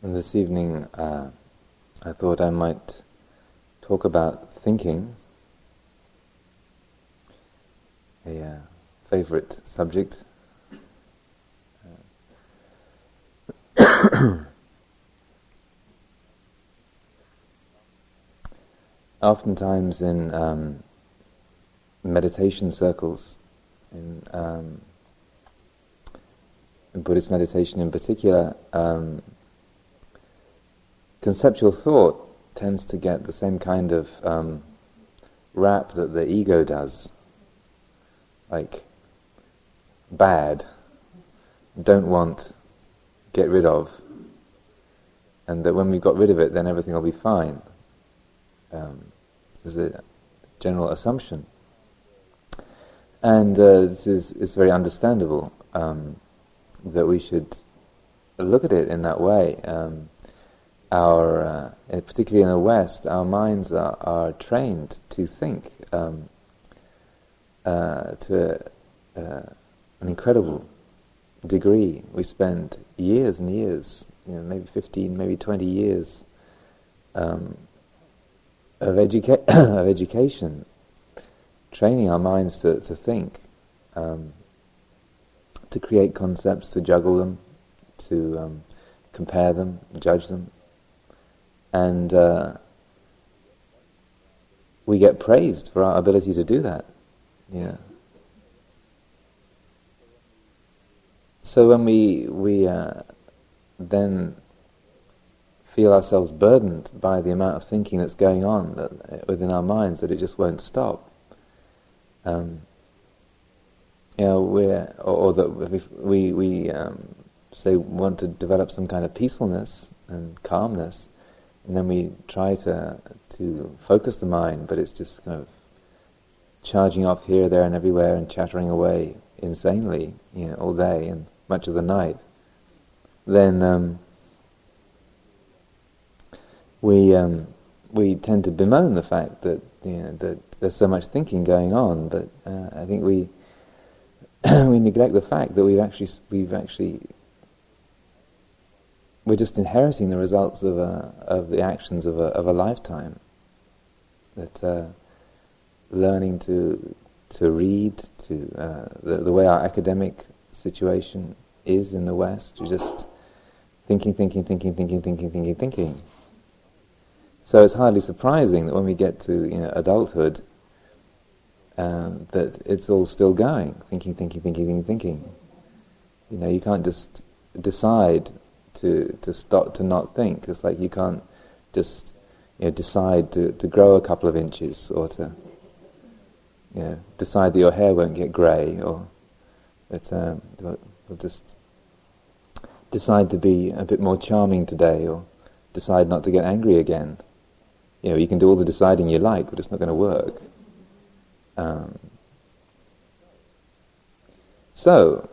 And this evening, uh, I thought I might talk about thinking, a uh, favorite subject. Oftentimes in um, meditation circles, in, um, in Buddhist meditation in particular, um, conceptual thought tends to get the same kind of um, rap that the ego does, like bad, don't want, get rid of, and that when we've got rid of it, then everything will be fine. Um, is a general assumption, and uh, this is it's very understandable um, that we should look at it in that way. Um, our, uh, particularly in the West, our minds are, are trained to think um, uh, to a, uh, an incredible degree. We spend years and years, you know, maybe 15, maybe 20 years um, of, educa- of education, training our minds to, to think, um, to create concepts, to juggle them, to um, compare them, judge them, and uh, we get praised for our ability to do that. Yeah. So when we we uh, then feel ourselves burdened by the amount of thinking that's going on that, within our minds, that it just won't stop. Um, you know, we're, or, or that we we um, say want to develop some kind of peacefulness and calmness, and then we try to to focus the mind, but it's just kind of charging off here, there, and everywhere, and chattering away insanely, you know, all day and much of the night. Then um, we um, we tend to bemoan the fact that you know that there's so much thinking going on, but uh, I think we we neglect the fact that we've actually we've actually we're just inheriting the results of, a, of the actions of a, of a lifetime. That uh, learning to to read, to uh, the, the way our academic situation is in the West, you're just thinking, thinking, thinking, thinking, thinking, thinking, thinking. So it's hardly surprising that when we get to you know, adulthood, um, that it's all still going, thinking, thinking, thinking, thinking, thinking. You know, you can't just decide to, to stop to not think. It's like you can't just you know, decide to, to grow a couple of inches or to you know, decide that your hair won't get grey or that um, or just decide to be a bit more charming today or decide not to get angry again. You know, you can do all the deciding you like, but it's not going to work. Um, so,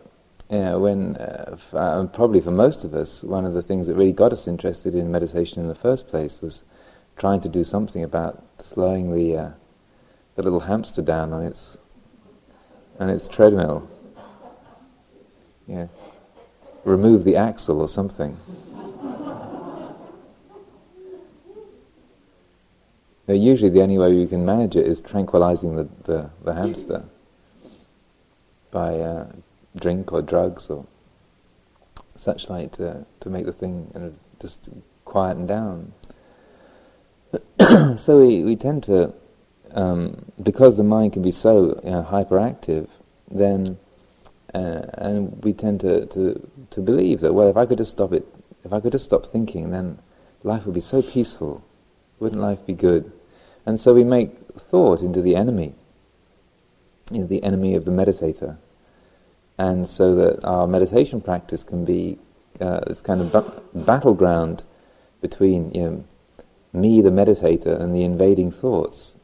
you know, when uh, f- uh, probably for most of us, one of the things that really got us interested in meditation in the first place was trying to do something about slowing the uh, the little hamster down on its on its treadmill. Yeah, remove the axle or something. now, usually, the only way you can manage it is tranquilizing the, the, the hamster by uh, drink or drugs or such like to, to make the thing you know, just quieten down. so we, we tend to, um, because the mind can be so you know, hyperactive, then uh, and we tend to, to to believe that well, if I could just stop it, if I could just stop thinking, then life would be so peaceful. Wouldn't life be good? And so we make thought into the enemy, you know, the enemy of the meditator, and so that our meditation practice can be uh, this kind of ba- battleground between you know, me, the meditator, and the invading thoughts.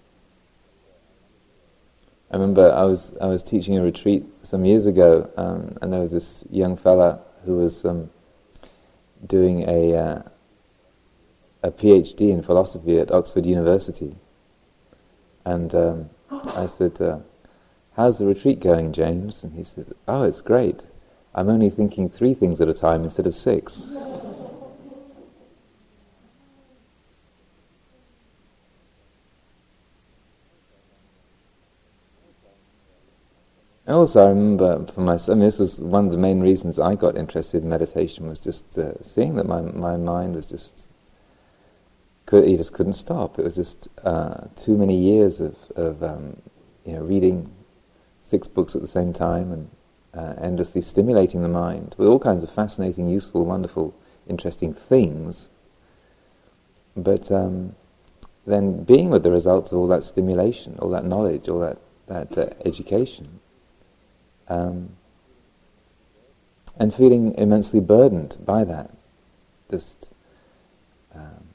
I remember I was I was teaching a retreat some years ago, um, and there was this young fella who was um, doing a uh, a PhD in philosophy at Oxford University, and um, I said, uh, "How's the retreat going, James?" And he said, "Oh, it's great. I'm only thinking three things at a time instead of six. also, I remember for myself, I mean, this was one of the main reasons I got interested in meditation was just uh, seeing that my my mind was just could he just couldn't stop. It was just uh, too many years of of um, you know reading six books at the same time and uh, endlessly stimulating the mind with all kinds of fascinating, useful, wonderful, interesting things. But um, then being with the results of all that stimulation, all that knowledge, all that that uh, education um, and feeling immensely burdened by that, just um,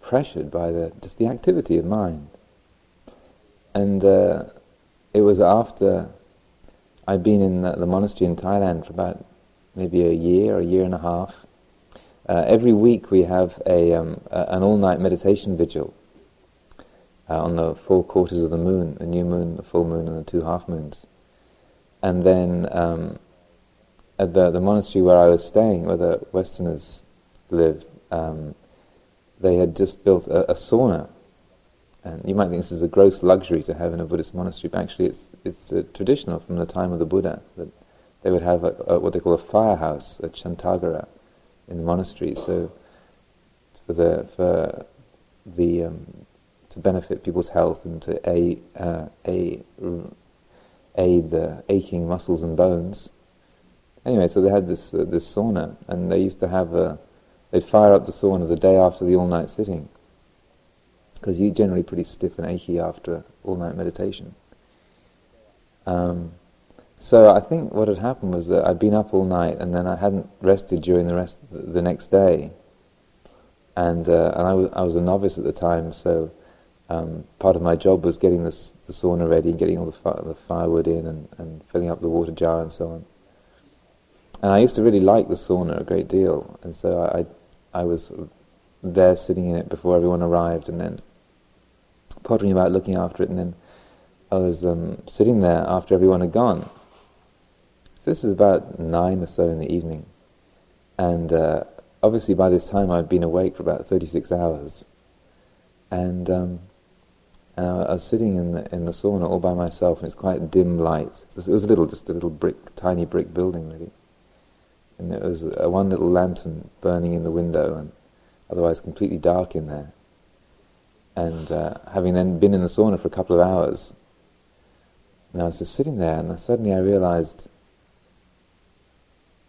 pressured by the just the activity of mind. And uh, it was after I'd been in the, the, monastery in Thailand for about maybe a year, or a year and a half. Uh, every week we have a, um, a an all-night meditation vigil uh, on the four quarters of the moon, the new moon, the full moon, and the two half moons. And then um, at the, the monastery where I was staying, where the Westerners lived, um, they had just built a, a, sauna. And you might think this is a gross luxury to have in a Buddhist monastery, but actually it's, it's uh, traditional from the time of the Buddha that they would have a, a, what they call a firehouse, a jantaghara, in the monastery. So for the for the um, to benefit people's health and to a uh, a aid the aching muscles and bones. Anyway, so they had this uh, this sauna, and they used to have a, they'd fire up the sauna the day after the all-night sitting, because you're generally pretty stiff and achy after all-night meditation. Um, so I think what had happened was that I'd been up all night, and then I hadn't rested during the rest the next day, and uh, and I was I was a novice at the time, so um, part of my job was getting this, the sauna ready, and getting all the, fi- the firewood in, and, and filling up the water jar and so on. And I used to really like the sauna a great deal, and so I, I, I was there sitting in it before everyone arrived, and then pottering about looking after it, and then I was um, sitting there after everyone had gone. So this is about nine or so in the evening, and uh, obviously by this time I'd been awake for about 36 hours, and um, and I, was sitting in the in the sauna all by myself, and it's quite dim light. It was a little, just a little brick, tiny brick building, really. And there was a, one little lantern burning in the window, and otherwise completely dark in there. And uh, having then been in the sauna for a couple of hours, and I was just sitting there, and suddenly I realized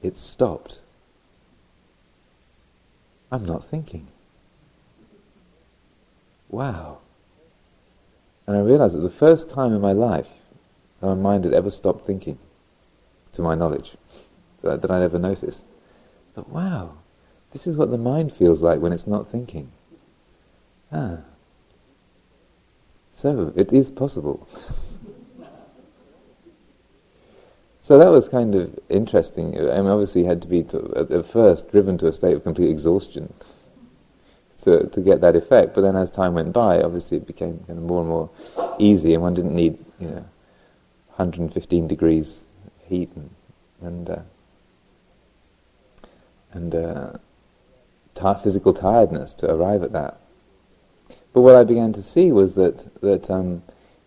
it stopped. I'm not thinking. Wow. And I realized it was the first time in my life that my mind had ever stopped thinking, to my knowledge, that, that I'd ever noticed. But wow, this is what the mind feels like when it's not thinking. Ah. So, it is possible. so that was kind of interesting. I mean, obviously had to be, to, at first, driven to a state of complete exhaustion to, to get that effect. But then as time went by, obviously it became kind of more and more easy, and one didn't need you know 115 degrees heat and and uh, and uh, t- physical tiredness to arrive at that. But what I began to see was that that um,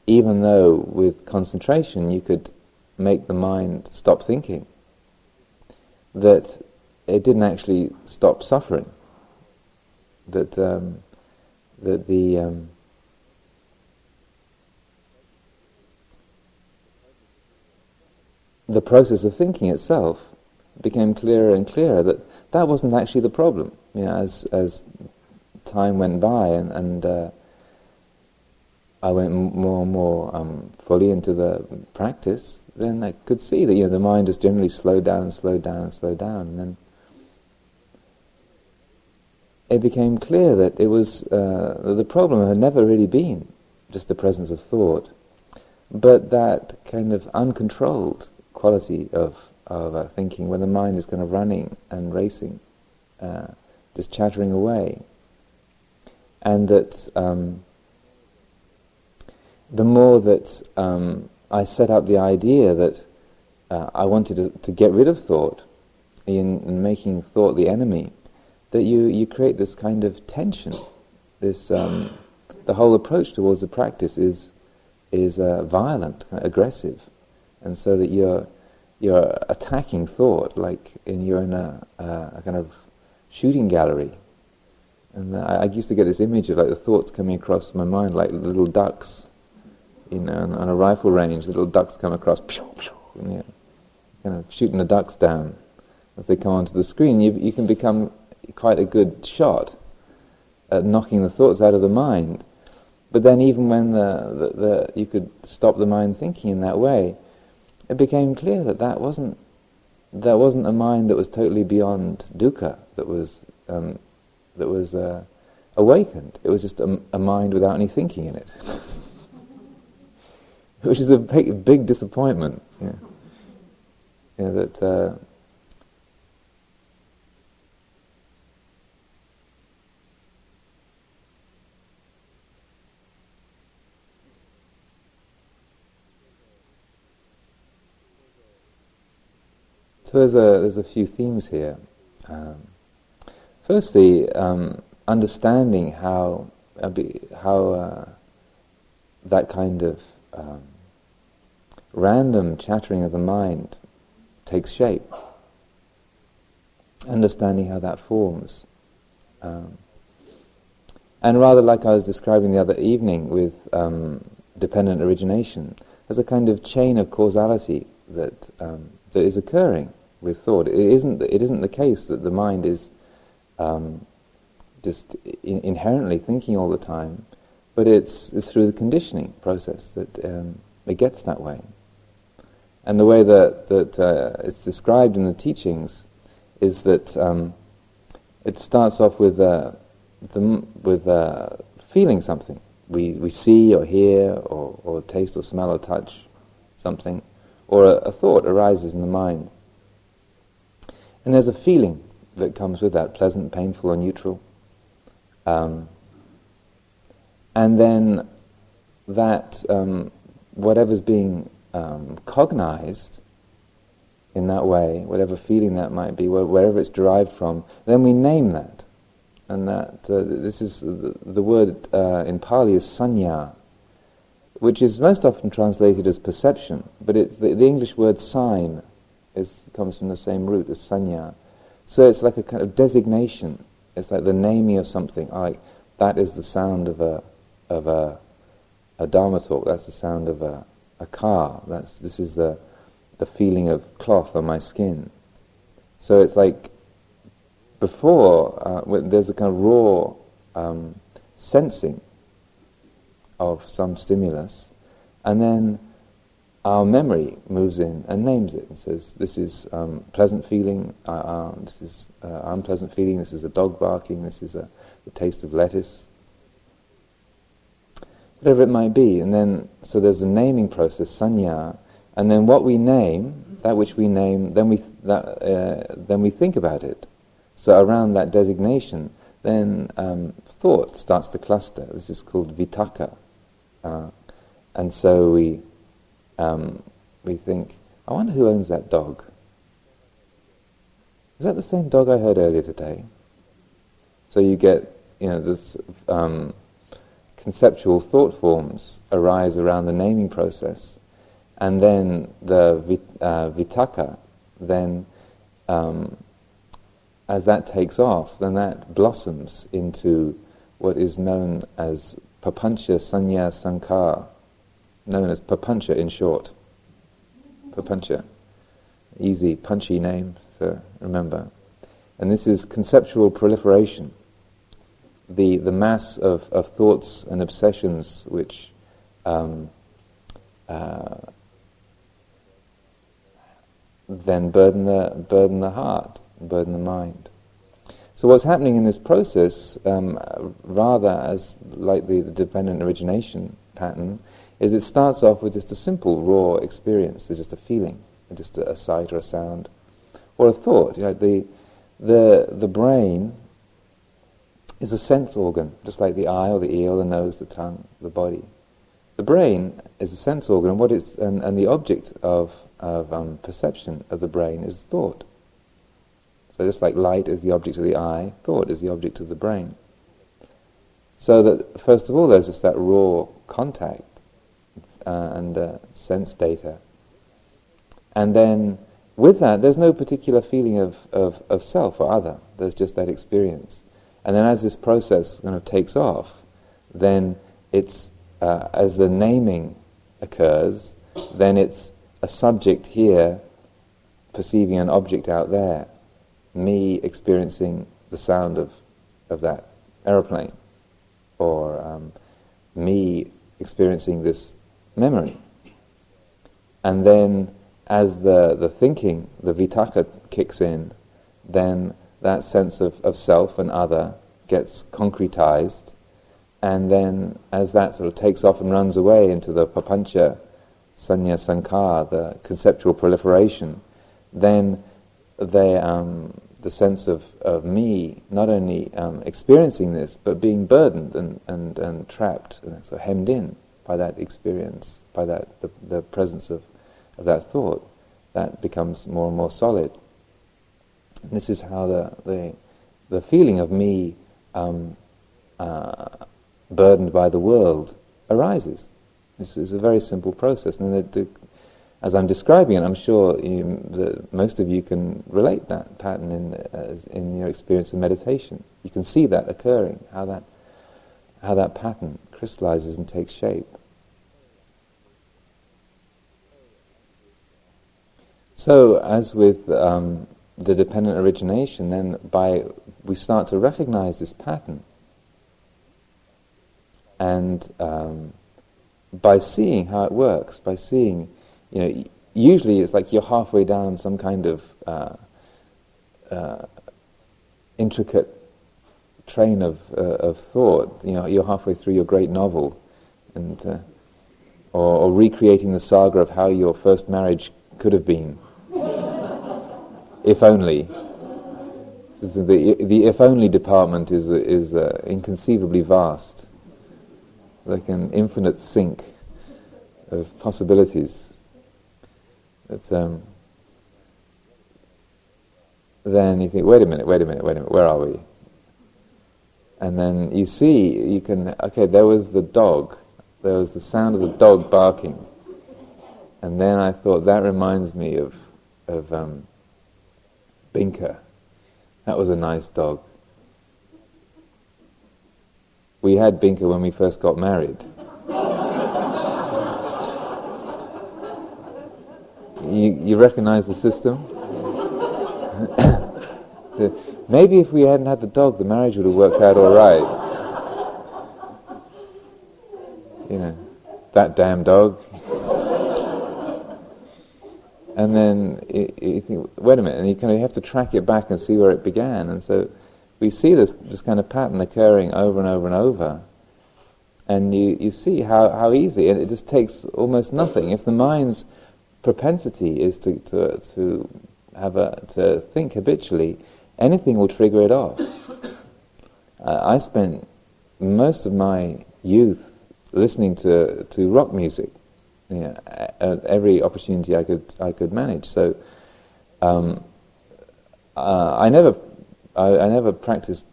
even though with concentration you could make the mind stop thinking, that it didn't actually stop suffering that um, that the um, the process of thinking itself became clearer and clearer that that wasn't actually the problem. You know, as as time went by and, and uh, I went more and more um, fully into the practice, then I could see that you know the mind just generally slowed down and slowed down and slowed down, and then it became clear that it was uh, the problem had never really been just the presence of thought, but that kind of uncontrolled quality of of uh, thinking, when the mind is kind of running and racing, uh, just chattering away, and that um, the more that um, I set up the idea that uh, I wanted to, to, get rid of thought, in, in, making thought the enemy, that you, you create this kind of tension. This um, the whole approach towards the practice is is uh, violent, aggressive, and so that you're you're attacking thought like in you're in a, a kind of shooting gallery. And I, I, used to get this image of like the thoughts coming across my mind like little ducks you know, on, on a rifle range, little ducks come across, pew, pew, you know, kind of shooting the ducks down as they come onto the screen. You, you can become quite a good shot at knocking the thoughts out of the mind. But then, even when the, the, the, you could stop the mind thinking in that way, it became clear that that wasn't that wasn't a mind that was totally beyond dukkha, that was um, that was uh, awakened. It was just a, a mind without any thinking in it. which is a big, big disappointment. Yeah. yeah that uh, So there's a there's a few themes here. Um, firstly, um, understanding how how uh, that kind of um, random chattering of the mind takes shape. Understanding how that forms. Um, and rather like I was describing the other evening with um, dependent origination, as a kind of chain of causality that, um, that is occurring with thought. It isn't, it isn't the case that the mind is um, just in- inherently thinking all the time, but it's, it's through the conditioning process that um, it gets that way. And the way that, that uh, it's described in the teachings is that um, it starts off with, uh, the, with uh, feeling something. We, we see or hear or, or taste or smell or touch something, or a, a thought arises in the mind. And there's a feeling that comes with that, pleasant, painful, or neutral. Um, and then that um, whatever's being um, cognized in that way, whatever feeling that might be, wherever it's derived from, then we name that. And that uh, this is the, the word uh, in Pali is sanya, which is most often translated as perception, but it's the, the English word sign is, comes from the same root as sanya. So it's like a kind of designation. It's like the naming of something. Like that is the sound of a of a a dharma talk. That's the sound of a a car. That's this is the the feeling of cloth on my skin. So it's like before uh, there's a kind of raw um, sensing of some stimulus, and then our memory moves in and names it and says, "This is um, pleasant feeling. Uh, uh, this is uh, unpleasant feeling. This is a dog barking. This is a, the taste of lettuce." whatever it might be. And then, so there's a naming process, sanya, and then what we name, that which we name, then we, that, uh, then we think about it. So around that designation, then um, thought starts to cluster. This is called vitakka, Uh, and so we, um, we think, I wonder who owns that dog. Is that the same dog I heard earlier today? So you get, you know, this um, conceptual thought forms arise around the naming process, and then the vit, uh, vitakka, then um, as that takes off, then that blossoms into what is known as papancha sanya sankha, known as papancha in short. Papancha. easy, punchy name to remember. And this is conceptual proliferation, the, the mass of, of thoughts and obsessions which um, uh, then burden the, burden the heart, burden the mind. So what's happening in this process, um, rather as like the, the, dependent origination pattern, is it starts off with just a simple raw experience. There's just a feeling, just a, a sight or a sound, or a thought. You know, the the the brain is a sense organ, just like the eye or the ear or the nose, the tongue, the body. The brain is a sense organ, and what it's and, and the object of of um, perception of the brain is thought. So just like light is the object of the eye, thought is the object of the brain. So that first of all, there's just that raw contact uh, and uh, sense data, and then with that, there's no particular feeling of, of, of self or other. There's just that experience. And then as this process kind of takes off, then it's, uh, as the naming occurs, then it's a subject here perceiving an object out there me experiencing the sound of, of that aeroplane, or um, me experiencing this memory. And then, as the, the thinking, the vitakka kicks in, then that sense of, of self and other gets concretized, and then as that sort of takes off and runs away into the papancha sanya sankha, the conceptual proliferation, then they, um, the sense of, of me not only um, experiencing this, but being burdened and, and, and trapped and so hemmed in by that experience, by that the, the presence of, of that thought, that becomes more and more solid. And this is how the, the, the feeling of me um, uh, burdened by the world arises. This is a very simple process, and as I'm describing it, I'm sure you, that most of you can relate that pattern in, uh, in your experience of meditation. You can see that occurring, how that, how that pattern crystallizes and takes shape. So, as with um, the dependent origination, then by we start to recognize this pattern, and um, by seeing how it works, by seeing you know, usually it's like you're halfway down some kind of uh, uh, intricate train of uh, of thought. You know, you're halfway through your great novel, and uh, or, or, recreating the saga of how your first marriage could have been, if only. The, the if only department is is uh, inconceivably vast, like an infinite sink of possibilities. But um, then you think, wait a minute, wait a minute, wait a minute, where are we? And then you see, you can, okay, there was the dog. There was the sound of the dog barking. And then I thought, that reminds me of, of um, Binka. That was a nice dog. We had Binka when we first got married. You, you recognize the system? Maybe if we hadn't had the dog, the marriage would have worked out all right. You know, that damn dog. and then you, you, think, wait a minute, and you kind of have to track it back and see where it began. And so we see this, this kind of pattern occurring over and over and over. And you, you see how, how easy, and it just takes almost nothing. If the mind's propensity is to, to, to have a, to think habitually, anything will trigger it off. Uh, I spent most of my youth listening to, to rock music, you know, at every opportunity I could I could manage. So um, uh, I never I, I, never practiced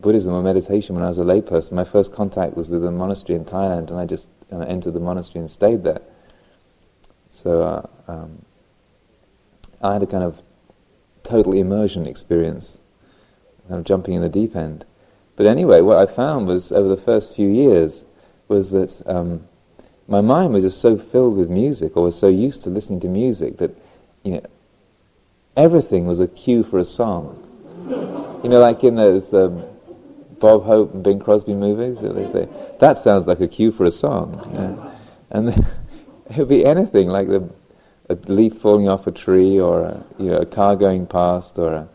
Buddhism or meditation when I was a layperson. My first contact was with a monastery in Thailand, and I just entered the monastery and stayed there. So uh, um, I had a kind of total immersion experience, kind of jumping in the deep end. But anyway, what I found was over the first few years was that um, my mind was just so filled with music, or was so used to listening to music that you know everything was a cue for a song. You know, like in those um, Bob Hope and Bing Crosby movies, they say that sounds like a cue for a song. You know? And it would be anything like the, a leaf falling off a tree, or a, you know, a car going past, or a,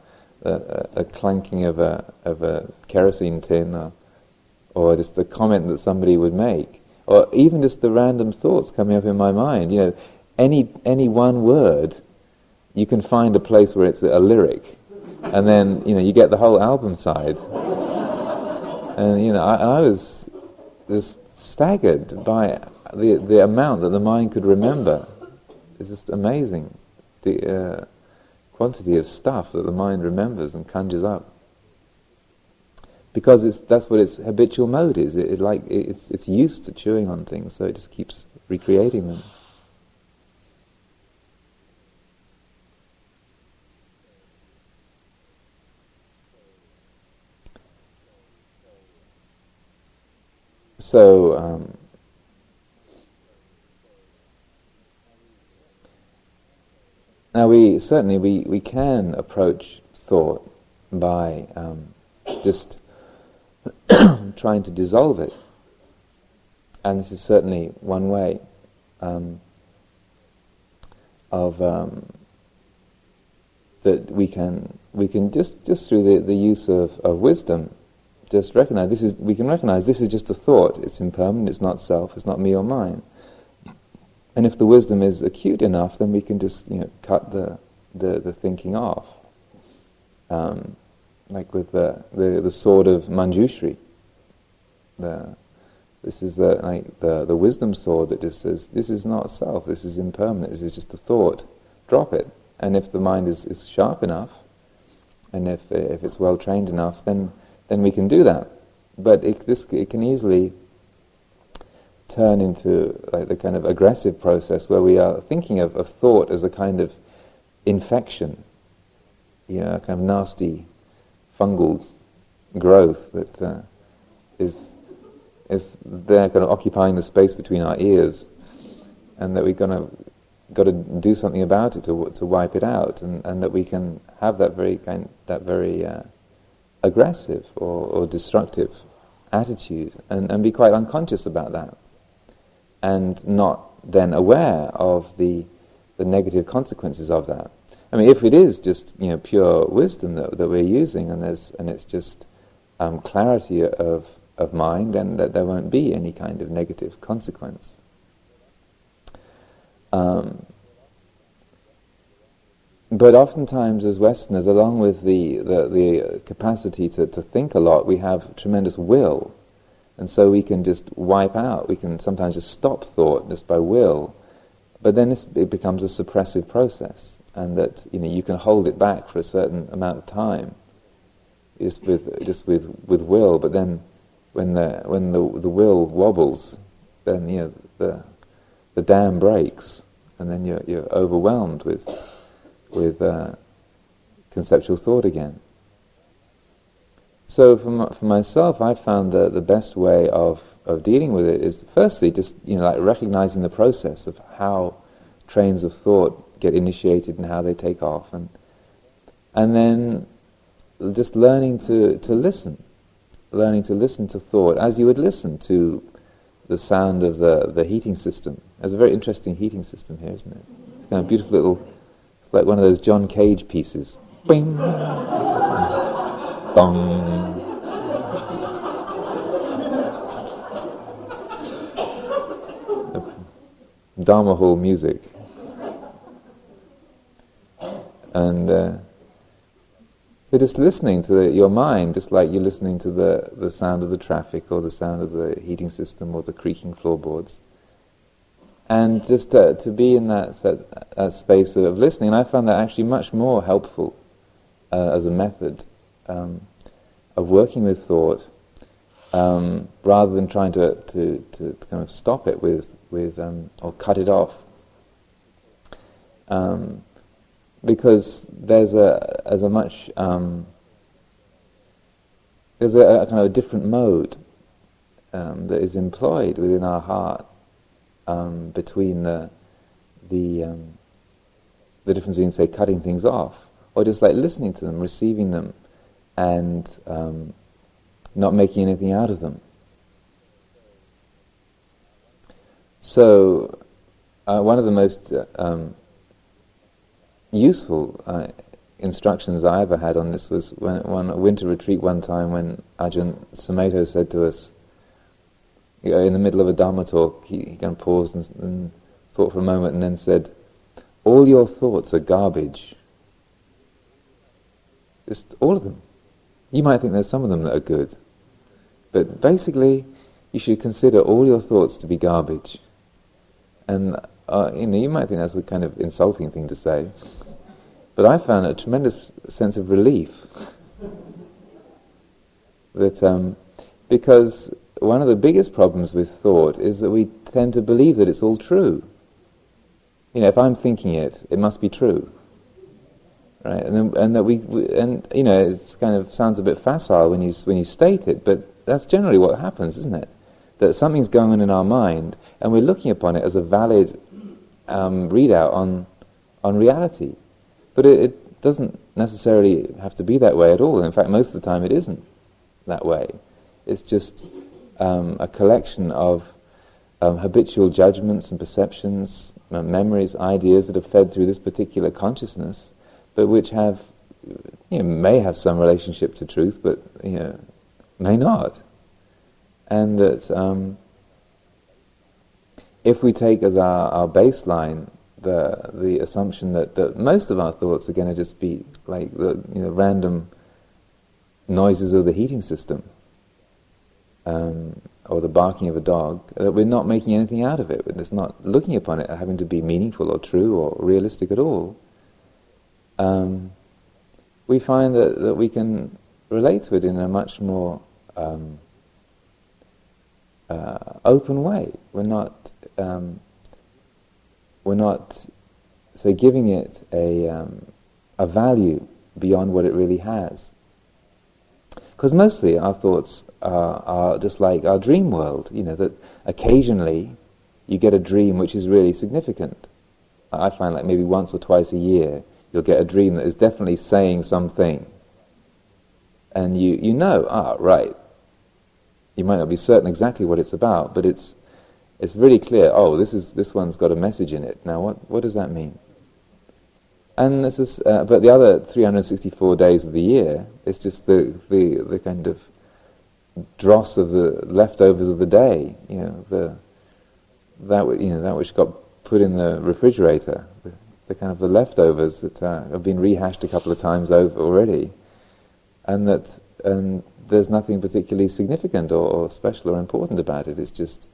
a, a clanking of a of a kerosene tin, or or just a comment that somebody would make, or even just the random thoughts coming up in my mind. You know, any any one word, you can find a place where it's a lyric, and then you know you get the whole album side. and you know, I, I was just staggered by the the amount that the mind could remember. It's just amazing, the uh, quantity of stuff that the mind remembers and conjures up because it's, that's what its habitual mode is. It, it like it's it's used to chewing on things, so it just keeps recreating them. So um, now we certainly we, we can approach thought by um, just trying to dissolve it. And this is certainly one way um, of um, that we can we can just just through the, the use of, of wisdom just recognize this is we can recognize this is just a thought. It's impermanent. It's not self. It's not me or mine. And if the wisdom is acute enough, then we can just you know cut the the, the thinking off. Um, like with the, the, the sword of Manjushri. The, this is the, like the, the wisdom sword that just says, this is not self, this is impermanent, this is just a thought. Drop it. And if the mind is, is sharp enough, and if, if it's well trained enough, then, then we can do that. But it, this, it can easily turn into like the kind of aggressive process where we are thinking of, of thought as a kind of infection, you know, a kind of nasty fungal growth that uh, is is there kind of occupying the space between our ears, and that we're to got to do something about it to to wipe it out, and, and that we can have that very kind that very uh, aggressive or, or destructive attitude, and, and be quite unconscious about that, and not then aware of the the negative consequences of that. I mean, if it is just you know pure wisdom that, that we're using, and there's and it's just um, clarity of of mind, then that there won't be any kind of negative consequence. Um, but oftentimes, as Westerners, along with the, the, the capacity to, to think a lot, we have tremendous will. And so we can just wipe out, we can sometimes just stop thought just by will. But then it becomes a suppressive process and that you know you can hold it back for a certain amount of time, just with just with, with will. But then, when the when the the will wobbles, then you know the the dam breaks, and then you're you're overwhelmed with with uh, conceptual thought again. So for, for myself, I found that the best way of, of dealing with it is firstly just you know like recognizing the process of how trains of thought get initiated and how they take off, and and then just learning to, to listen, learning to listen to thought as you would listen to the sound of the, the heating system. There's a very interesting heating system here, isn't it? It's kind of beautiful little, like one of those John Cage pieces. Bing, bong. Dharma music. And uh, so just listening to the, your mind, just like you're listening to the, the sound of the traffic or the sound of the heating system or the creaking floorboards. And just to, to be in that, that, that, space of listening, I found that actually much more helpful uh, as a method um, of working with thought um, rather than trying to, to, to, kind of stop it with, with um, or cut it off. Um, because there's a as a much um, there's a, a, kind of a different mode that is employed within our heart between the the the difference between, say, cutting things off, or just like listening to them, receiving them, and um, not making anything out of them. So, uh, one of the most uh, um, useful uh, instructions I ever had on this was when, when a winter retreat one time when Ajahn Sumedho said to us, you know, in the middle of a Dharma talk, he, he kind of paused and, and thought for a moment and then said, all your thoughts are garbage. Just all of them. You might think there's some of them that are good, but basically, you should consider all your thoughts to be garbage. And uh, you know, you might think that's a kind of insulting thing to say, but I found a tremendous sense of relief that um, because one of the biggest problems with thought is that we tend to believe that it's all true. You know, if I'm thinking it, it must be true, right? And then, and that we, we and you know, it kind of sounds a bit facile when you when you state it, but that's generally what happens, isn't it? That something's going on in our mind, and we're looking upon it as a valid um, readout on on reality. But it, it, doesn't necessarily have to be that way at all. In fact, most of the time it isn't that way. It's just um, a collection of um, habitual judgments and perceptions, memories, ideas that are fed through this particular consciousness, but which have, you know, may have some relationship to truth, but you know, may not. And that um, if we take as our, our baseline the the assumption that, that most of our thoughts are going to just be like the you know, random noises of the heating system um, or the barking of a dog, that we're not making anything out of it. It's not looking upon it having to be meaningful or true or realistic at all. Um, we find that, that we can relate to it in a much more um, uh, open way. We're not um, we're not so giving it a um, a value beyond what it really has. Because mostly our thoughts are, are just like our dream world. You know that occasionally you get a dream which is really significant. I find like maybe once or twice a year you'll get a dream that is definitely saying something. And you, you know, ah, right, you might not be certain exactly what it's about, but it's it's really clear. Oh, this is this one's got a message in it. Now, what what does that mean? And this is, uh, but the other 364 days of the year, it's just the the the kind of dross of the leftovers of the day. You know, the that you know that which got put in the refrigerator, the, kind of the leftovers that uh, have been rehashed a couple of times over already, and that and there's nothing particularly significant or, or, special or important about it. It's just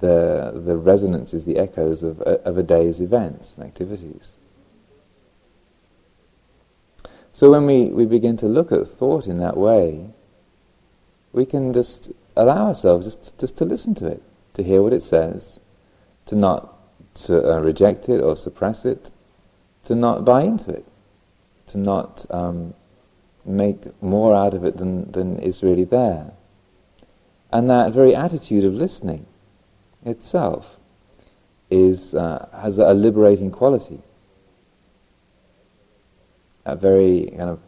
the the resonance is the echoes of a, of a day's events and activities. So when we, we begin to look at thought in that way, we can just allow ourselves just, just to listen to it, to hear what it says, to not to uh, reject it or suppress it, to not buy into it, to not um, make more out of it than, than is really there. And that very attitude of listening itself is, uh, has a liberating quality. A very kind of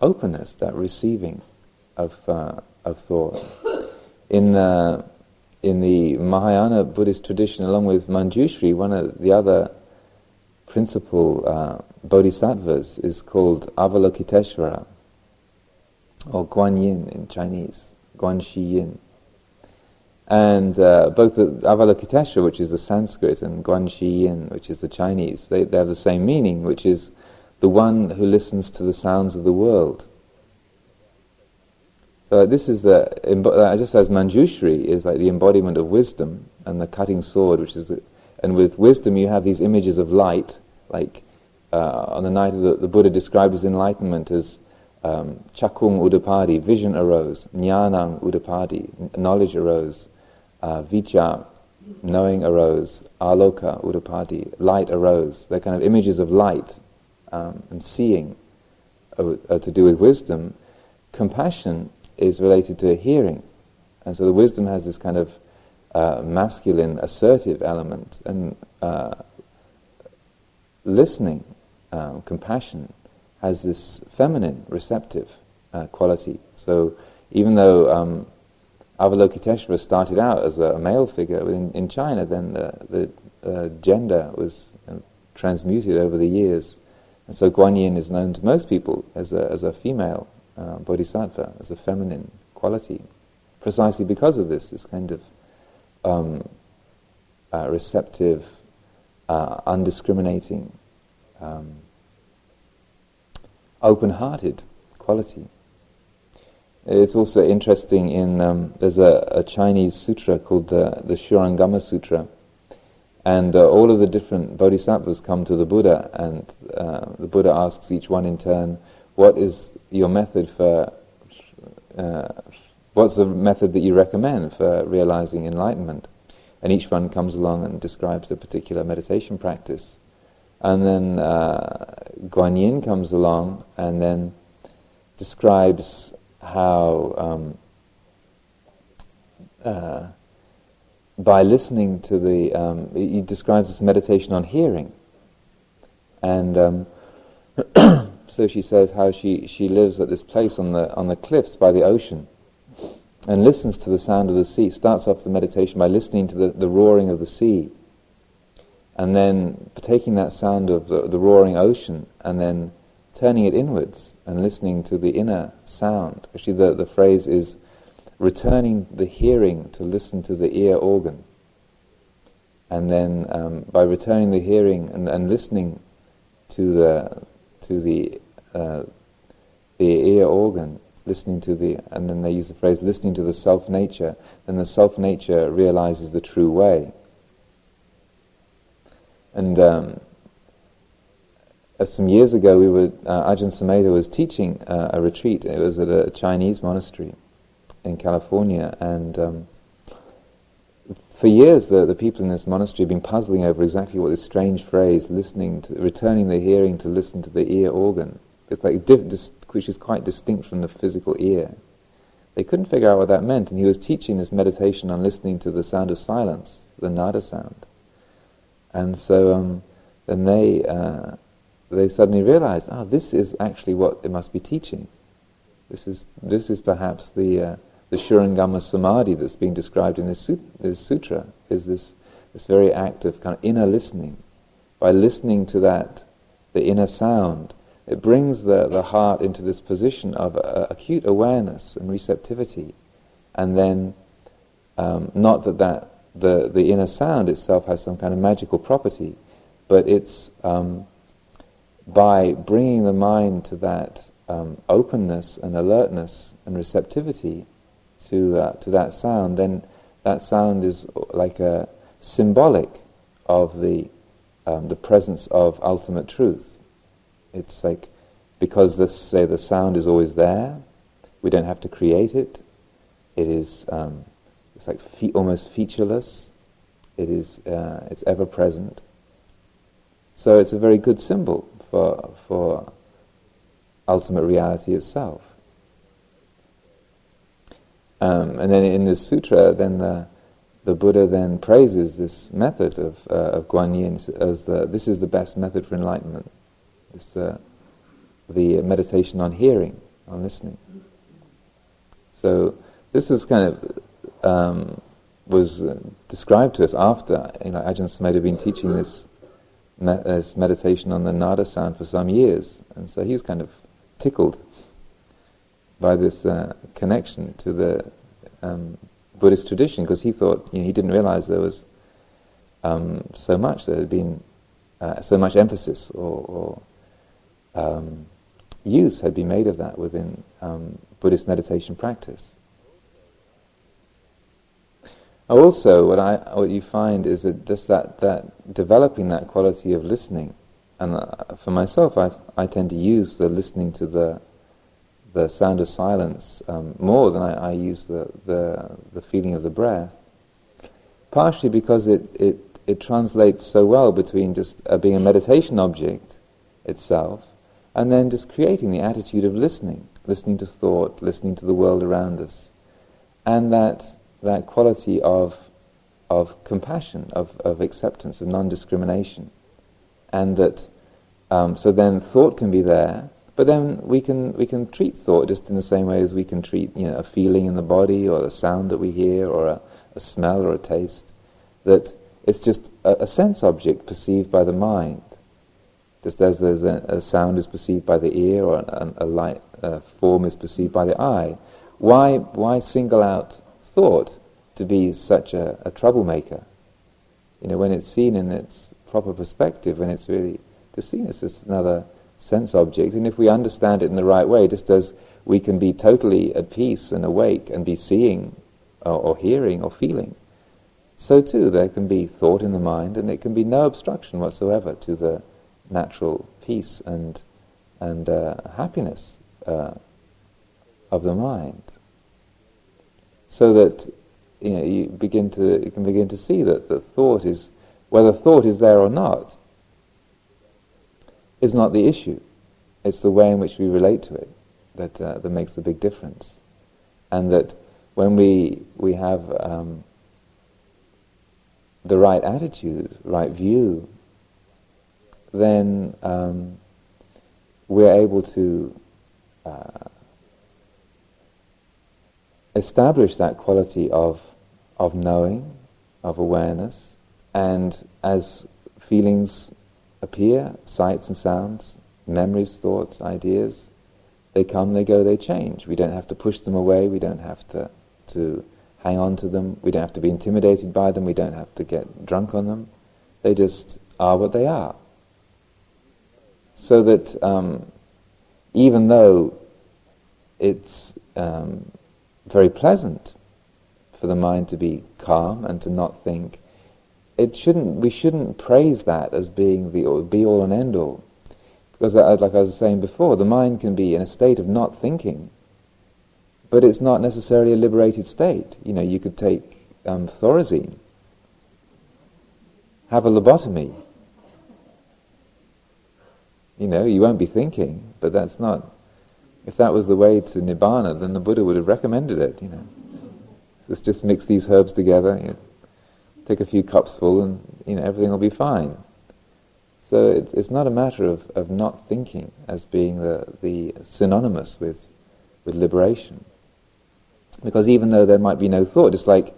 openness, that receiving of, uh, of thought. In, uh, in the Mahayana Buddhist tradition, along with Manjushri, one of the other principal uh, bodhisattvas is called Avalokiteshvara or Guan Yin in Chinese, Guan Shi Yin. And uh, both the Avalokiteshvara, which is the Sanskrit, and Guan Shi Yin, which is the Chinese, they, they have the same meaning, which is the one who listens to the sounds of the world. So this is the, uh, just as Manjushri is like the embodiment of wisdom and the cutting sword, which is, the, and with wisdom you have these images of light, like uh, on the night of the, the Buddha described his enlightenment as um, chakung udapadi, vision arose, jnanang udapadi, knowledge arose, uh, vijja, knowing arose, aloka udapadi, light arose. They're kind of images of light um, and seeing uh, uh, to do with wisdom. Compassion is related to hearing. And so the wisdom has this kind of uh, masculine, assertive element, and uh, listening um, compassion has this feminine, receptive uh, quality. So even though um, Avalokiteshvara started out as a, male figure in, in China, then the, the uh, gender was uh, transmuted over the years. And so Guanyin is known to most people as a, as a female uh, bodhisattva, as a feminine quality, precisely because of this, this kind of um, uh, receptive, uh, undiscriminating, um, open-hearted quality. It's also interesting in, um, there's a, a, Chinese sutra called the, the Shurangama Sutra, and uh, all of the different bodhisattvas come to the Buddha, and uh, the Buddha asks each one in turn, what is your method for, uh, what's the method that you recommend for realizing enlightenment? And each one comes along and describes a particular meditation practice. And then uh, comes along and then describes how um, uh, by listening to the, um, he describes this meditation on hearing. And um, so she says how she, she lives at this place on the, on the cliffs by the ocean and listens to the sound of the sea, starts off the meditation by listening to the, the roaring of the sea, and then taking that sound of the, the roaring ocean and then turning it inwards and listening to the inner sound. Actually, the, the phrase is returning the hearing to listen to the ear organ. And then um, by returning the hearing and, and listening to the to the uh, the ear organ, listening to the, and then they use the phrase listening to the self nature, then the self nature realizes the true way. And um, some years ago, we were uh, Ajahn Sumedho was teaching uh, a retreat. It was at a Chinese monastery in California, and um, for years, the, the people in this monastery have been puzzling over exactly what this strange phrase, listening to, returning the hearing to listen to the ear organ. It's like dis- which is quite distinct from the physical ear. They couldn't figure out what that meant, and he was teaching this meditation on listening to the sound of silence, the nada sound. And so um, then they uh, they suddenly realized, oh, this is actually what it must be teaching. This is, this is perhaps the, uh, the Shurangama Samadhi that's being described in this, this sutra, is this, this very act of kind of inner listening. By listening to that, the inner sound, it brings the, the heart into this position of uh, acute awareness and receptivity. And then, um, not that, that the, the inner sound itself has some kind of magical property, but it's um, by bringing the mind to that um, openness and alertness and receptivity to uh, to that sound, then that sound is like a symbolic of the um, the presence of ultimate truth. It's like because this say the sound is always there, we don't have to create it. It is um, it's like fe- almost featureless. It is uh, it's ever present. So it's a very good symbol for, for ultimate reality itself. Um, and then in this sutra, then the, the Buddha then praises this method of, uh, of Guan Yin as the, this is the best method for enlightenment. This, uh, the meditation on hearing, on listening. So this is kind of um, was uh, described to us after you know, Ajahn Sumedho had been teaching this me- as meditation on the nada sound for some years, and so he was kind of tickled by this uh, connection to the um, Buddhist tradition because he thought you know, he didn't realize there was um, so much there had been uh, so much emphasis or, or um, use had been made of that within um, Buddhist meditation practice. Also, what I what you find is that just that that developing that quality of listening, and uh, for myself, I I tend to use the listening to the the sound of silence um, more than I, I use the, the the feeling of the breath. Partially because it it it translates so well between just uh, being a meditation object itself, and then just creating the attitude of listening, listening to thought, listening to the world around us, and that that quality of, of compassion, of, of acceptance, of non-discrimination, and that Um, so then thought can be there, but then we can we can treat thought just in the same way as we can treat you know a feeling in the body or the sound that we hear or a, a smell or a taste. That it's just a, a, sense object perceived by the mind, just as there's a, a sound is perceived by the ear or a, a light uh, form is perceived by the eye. Why why single out thought to be such a, a troublemaker? You know, when it's seen in its proper perspective, when it's really just seen as just another sense object, and if we understand it in the right way, just as we can be totally at peace and awake and be seeing or, or hearing or feeling, so too there can be thought in the mind, and it can be no obstruction whatsoever to the natural peace and and uh, happiness uh, of the mind. So that you know you begin to you can begin to see that the thought is whether thought is there or not is not the issue. It's the way in which we relate to it that uh, that makes a big difference, and that when we we have um, the right attitude, right view, then um, we're able to uh, establish that quality of of knowing, of awareness, and as feelings appear, sights and sounds, memories, thoughts, ideas, they come, they go, they change. We don't have to push them away. We don't have to to hang on to them. We don't have to be intimidated by them. We don't have to get drunk on them. They just are what they are. So that um, even though it's um, very pleasant for the mind to be calm and to not think, it shouldn't. We shouldn't praise that as being the be all and end all, because uh, like I was saying before, the mind can be in a state of not thinking, but it's not necessarily a liberated state. You know, you could take um, Thorazine, have a lobotomy, you know, you won't be thinking, but that's not. If that was the way to nibbana, then the Buddha would have recommended it. You know, let's just mix these herbs together, you know, take a few cups full, and you know everything will be fine. So it's, it's not a matter of, of not thinking as being the, the synonymous with with liberation, because even though there might be no thought, it's like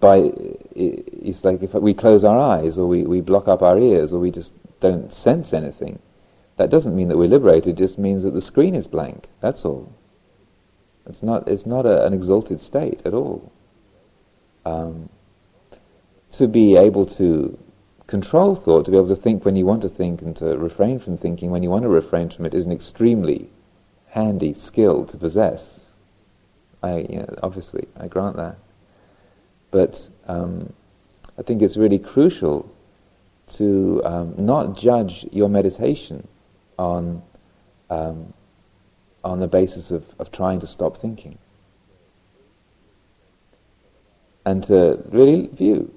by it's like if we close our eyes or we, we block up our ears or we just don't sense anything, that doesn't mean that we're liberated, it just means that the screen is blank. That's all. It's not, it's not a, an exalted state at all. Um, to be able to control thought, to be able to think when you want to think and to refrain from thinking when you want to refrain from it is an extremely handy skill to possess. I, you know, obviously, I grant that. But um, I think it's really crucial to um, not judge your meditation on um, on the basis of, of trying to stop thinking. And to really view,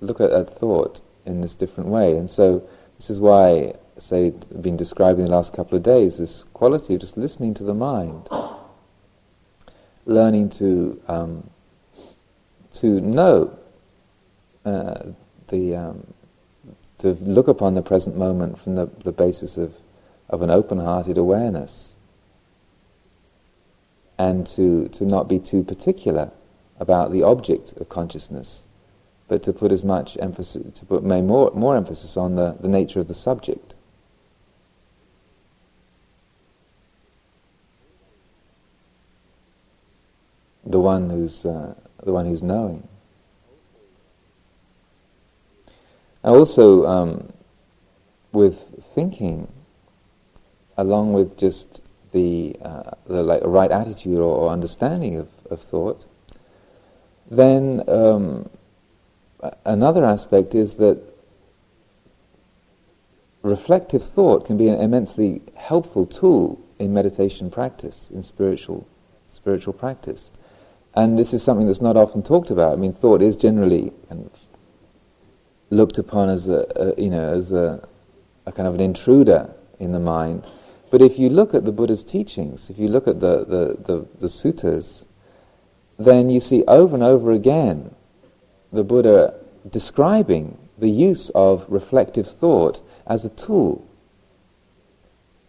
look at that thought in this different way. And so this is why, say, I've been describing the last couple of days, this quality of just listening to the mind, learning to um, to know uh, the um, to look upon the present moment from the, the basis of, of an open-hearted awareness and to, to not be too particular about the object of consciousness, but to put as much emphasis, to put more, more emphasis on the, the nature of the subject. The one who's, uh, the one who's knowing. Also, um, with thinking, along with just the, uh, the like, right attitude or, or understanding of, of, thought, then um, another aspect is that reflective thought can be an immensely helpful tool in meditation practice, in spiritual spiritual practice. And this is something that's not often talked about. I mean, thought is generally kind of looked upon as a, a you know as a, a, kind of an intruder in the mind. But if you look at the Buddha's teachings, if you look at the, the, the, the suttas, then you see over and over again the Buddha describing the use of reflective thought as a tool.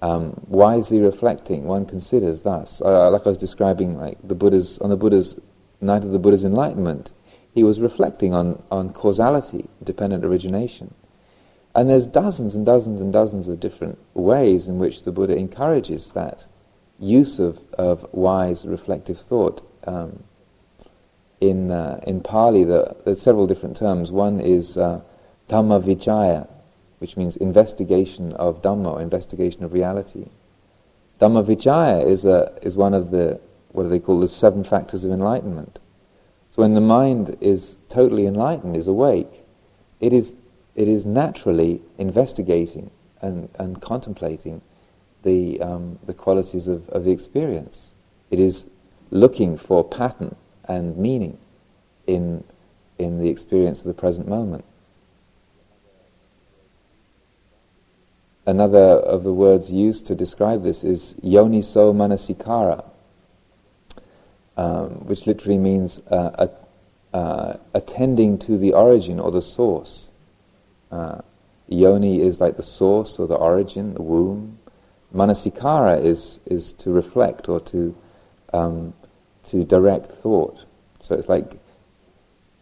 Um, wisely reflecting, one considers thus, uh, like I was describing, like the Buddha's on the Buddha's night of the Buddha's enlightenment, he was reflecting on on causality, dependent origination, and there's dozens and dozens and dozens of different ways in which the Buddha encourages that use of of wise reflective thought. Um, in uh, in Pali, the, there's several different terms. One is uh, Dhamma Vicaya, which means investigation of Dhamma, investigation of reality. Dhamma Vicaya is, a, is one of the, what do they call, the seven factors of enlightenment. So when the mind is totally enlightened, is awake, it is, it is naturally investigating and, and contemplating the, um, the qualities of, of the experience. It is looking for pattern and meaning in, in the experience of the present moment. Another of the words used to describe this is yoniso manasikara, um, which literally means uh, uh, attending to the origin or the source. Uh, yoni is like the source or the origin, the womb. Manasikara is, is to reflect or to, um, to direct thought. So it's like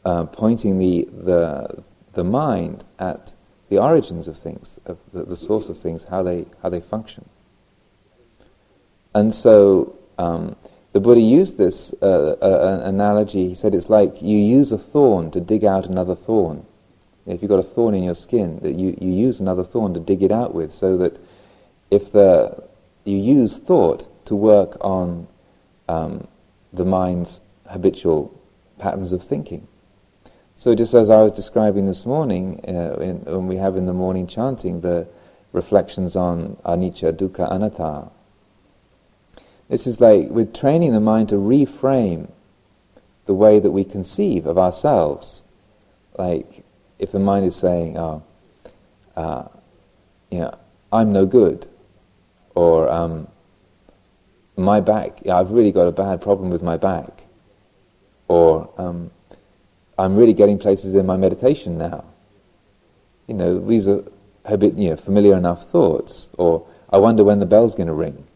uh, pointing the, the, the mind at the origins of things, of the, the source of things, how they, how they function. And so um, the Buddha used this uh, uh, analogy. He said it's like you use a thorn to dig out another thorn. If you've got a thorn in your skin, that you, you use another thorn to dig it out with, so that if the, you use thought to work on um, the mind's habitual patterns of thinking. So just as I was describing this morning, uh, in, when we have in the morning chanting the reflections on anicca, dukkha, anatta, this is like we're training the mind to reframe the way that we conceive of ourselves. Like if the mind is saying, "Oh, uh, you know, I'm no good," or um, "My back, yeah, I've really got a bad problem with my back," or um, I'm really getting places in my meditation now. You know, these are a bit, you know, familiar enough thoughts. Or, I wonder when the bell's going to ring.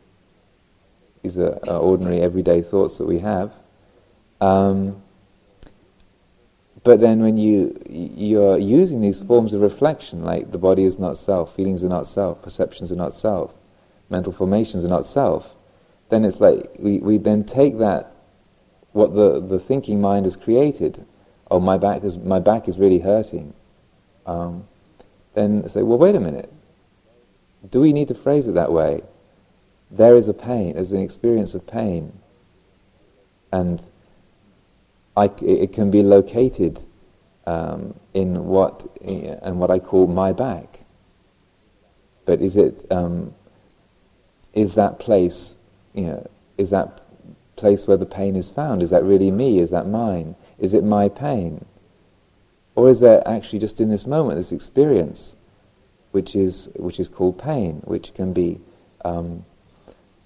These are, ordinary, everyday thoughts that we have. Um, but then when you, you're using these forms of reflection, like the body is not self, feelings are not self, perceptions are not self, mental formations are not self, then it's like we, we then take that, what the, the thinking mind has created, oh, my back is, my back is really hurting, um, then say, well, wait a minute. Do we need to phrase it that way? There is a pain, there's an experience of pain. And I, it can be located um, in what and what I call my back. But is it um, is that place, you know, is that place where the pain is found? Is that really me? Is that mine? Is it my pain? Or is there actually just in this moment this experience which is, which is called pain, which can be um,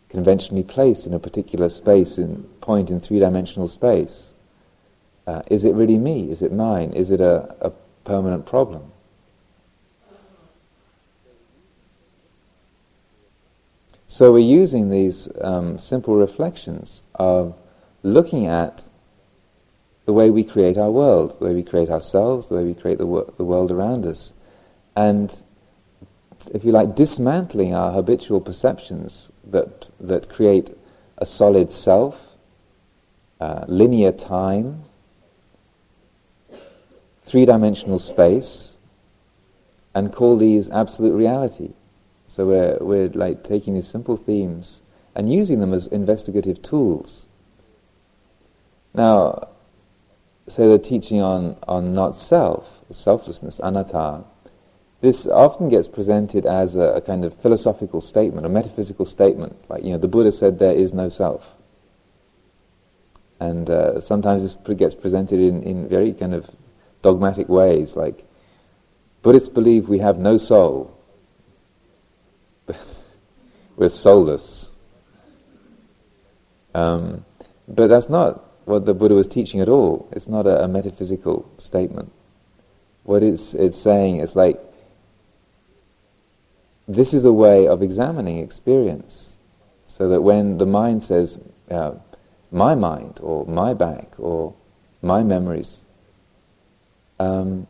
conventionally placed in a particular space, in point in three-dimensional space? Uh, is it really me? Is it mine? Is it a, a permanent problem? So we're using these um, simple reflections of looking at the way we create our world, the way we create ourselves, the way we create the, wor- the world around us. And if you like, dismantling our habitual perceptions that, that create a solid self, uh, linear time, three-dimensional space, and call these absolute reality. So we're, we're like taking these simple themes and using them as investigative tools. Now, say the teaching on, on not self, selflessness, anatta, this often gets presented as a, a, kind of philosophical statement, a metaphysical statement. Like, you know, the Buddha said there is no self. And uh, sometimes this gets presented in, in very kind of dogmatic ways, like Buddhists believe we have no soul. We're soulless. Um, but that's not what the Buddha was teaching at all. It's not a, a metaphysical statement. What it's, it's saying is like, this is a way of examining experience, so that when the mind says, uh, my mind, or my back, or my memories, um,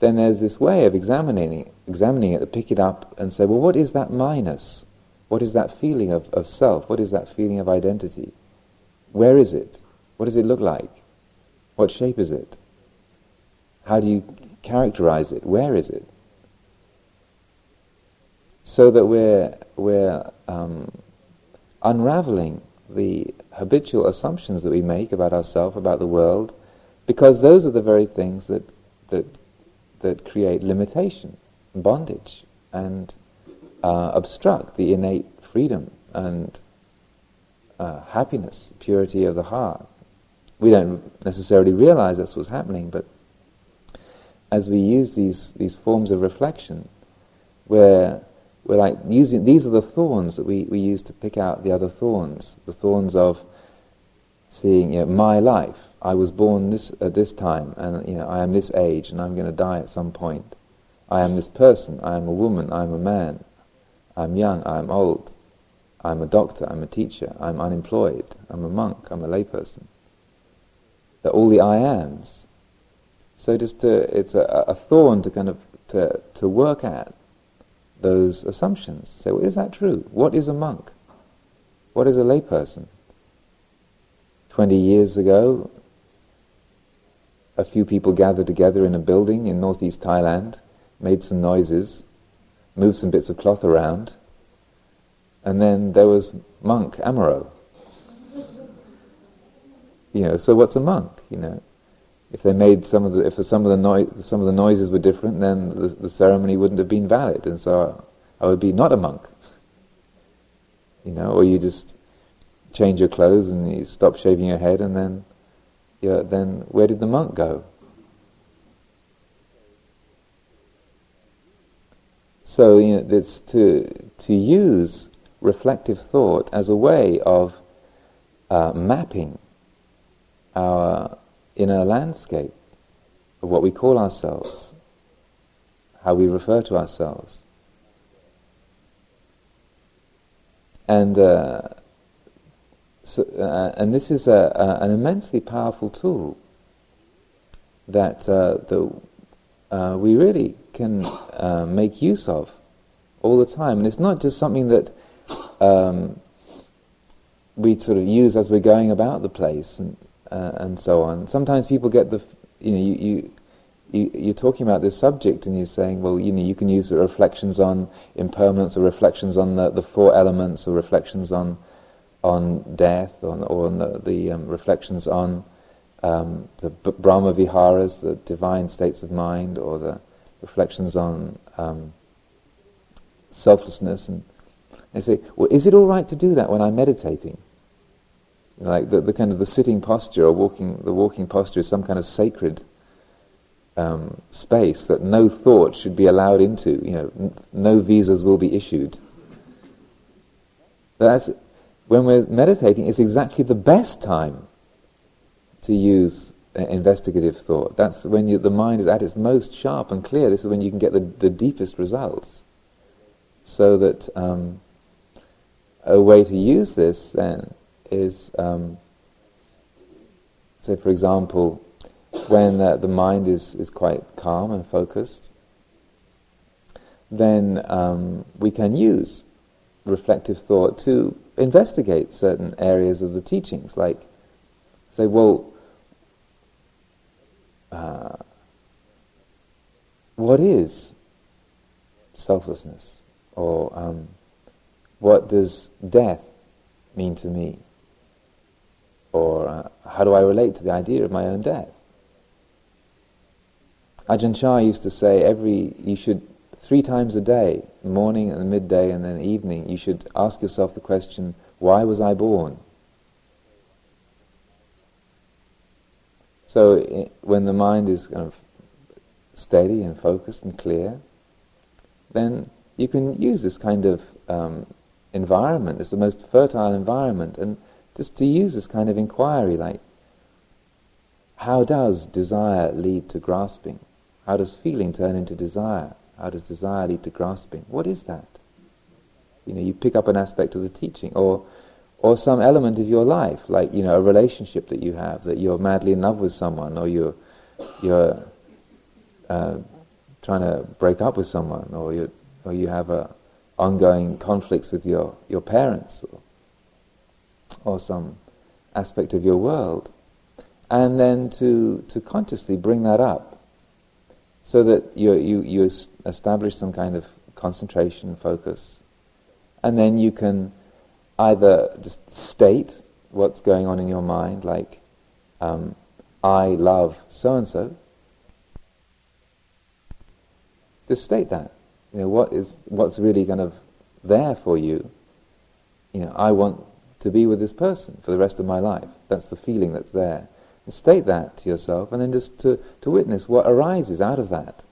then there's this way of examining, examining it to pick it up and say, well, what is that minus? What is that feeling of, of self? What is that feeling of identity? Where is it? What does it look like? What shape is it? How do you characterize it? Where is it? So that we're, we're um, unraveling the habitual assumptions that we make about ourselves, about the world, because those are the very things that, that, that create limitation, bondage, and uh, obstruct the innate freedom and uh, happiness, purity of the heart. We don't necessarily realize that's what's happening, but as we use these, these forms of reflection, we're, we're like using, these are the thorns that we, we use to pick out the other thorns, the thorns of seeing you know, my life. I was born this, at this time, and you know, I am this age, and I'm going to die at some point. I am this person, I am a woman, I am a man, I'm young, I'm old, I'm a doctor, I'm a teacher, I'm unemployed, I'm a monk, I'm a layperson. They're all the I ams. So just to, it's a, a thorn to kind of to, to work at those assumptions. Well, is that true? What is a monk? What is a layperson? Twenty years ago, a few people gathered together in a building in northeast Thailand, made some noises, moved some bits of cloth around, and then there was monk Amaro. you know, so what's a monk? You know, if they made some of the, if some of the noise, some of the noises were different, then the, the ceremony wouldn't have been valid, and so I would be not a monk. You know, or you just change your clothes and you stop shaving your head, and then, yeah, then where did the monk go? So you know, it's to to use reflective thought as a way of uh, mapping our inner landscape of what we call ourselves, how we refer to ourselves. And, uh, so, uh, and this is a, a, an immensely powerful tool that, uh, that uh, we really can uh, make use of all the time. And it's not just something that um, we sort of use as we're going about the place and, uh, and so on. Sometimes people get the, you know, you, you, you, you're talking about this subject and you're saying, well, you know, you can use the reflections on impermanence or reflections on the, the four elements or reflections on, on death or, or on the, the um, reflections on um, the B- Brahma Viharas, the divine states of mind, or the reflections on um, selflessness. And they say, well, is it all right to do that when I'm meditating? Like the, the kind of the sitting posture or walking, the walking posture is some kind of sacred um, space that no thought should be allowed into. You know, n- no visas will be issued. That's when we're meditating. It's exactly the best time to use uh, investigative thought. That's when you, the mind is at its most sharp and clear. This is when you can get the, the deepest results. So that um, a way to use this then is, um, say for example, when uh, the mind is, is quite calm and focused, then um, we can use reflective thought to investigate certain areas of the teachings, like say, well, uh, what is selflessness? Or um, what does death mean to me? Or uh, how do I relate to the idea of my own death? Ajahn Chah used to say every, you should, three times a day, morning and midday and then evening, you should ask yourself the question, why was I born? So when the mind is kind of steady and focused and clear, then you can use this kind of um, environment. It's the most fertile environment, and just to use this kind of inquiry, like, how does desire lead to grasping? How does feeling turn into desire? How does desire lead to grasping? What is that? You know, you pick up an aspect of the teaching, or or some element of your life, like you know, a relationship that you have, that you're madly in love with someone, or you're you're uh, trying to break up with someone, or you or you have a ongoing conflicts with your your parents, or, or some aspect of your world, and then to to consciously bring that up, so that you you you establish some kind of concentration, focus, and then you can either just state what's going on in your mind, like um, I love so and so. Just state that. You know what is what's really kind of there for you. You know, I want to be with this person for the rest of my life. That's the feeling that's there. And state that to yourself, and then just to, to witness what arises out of that.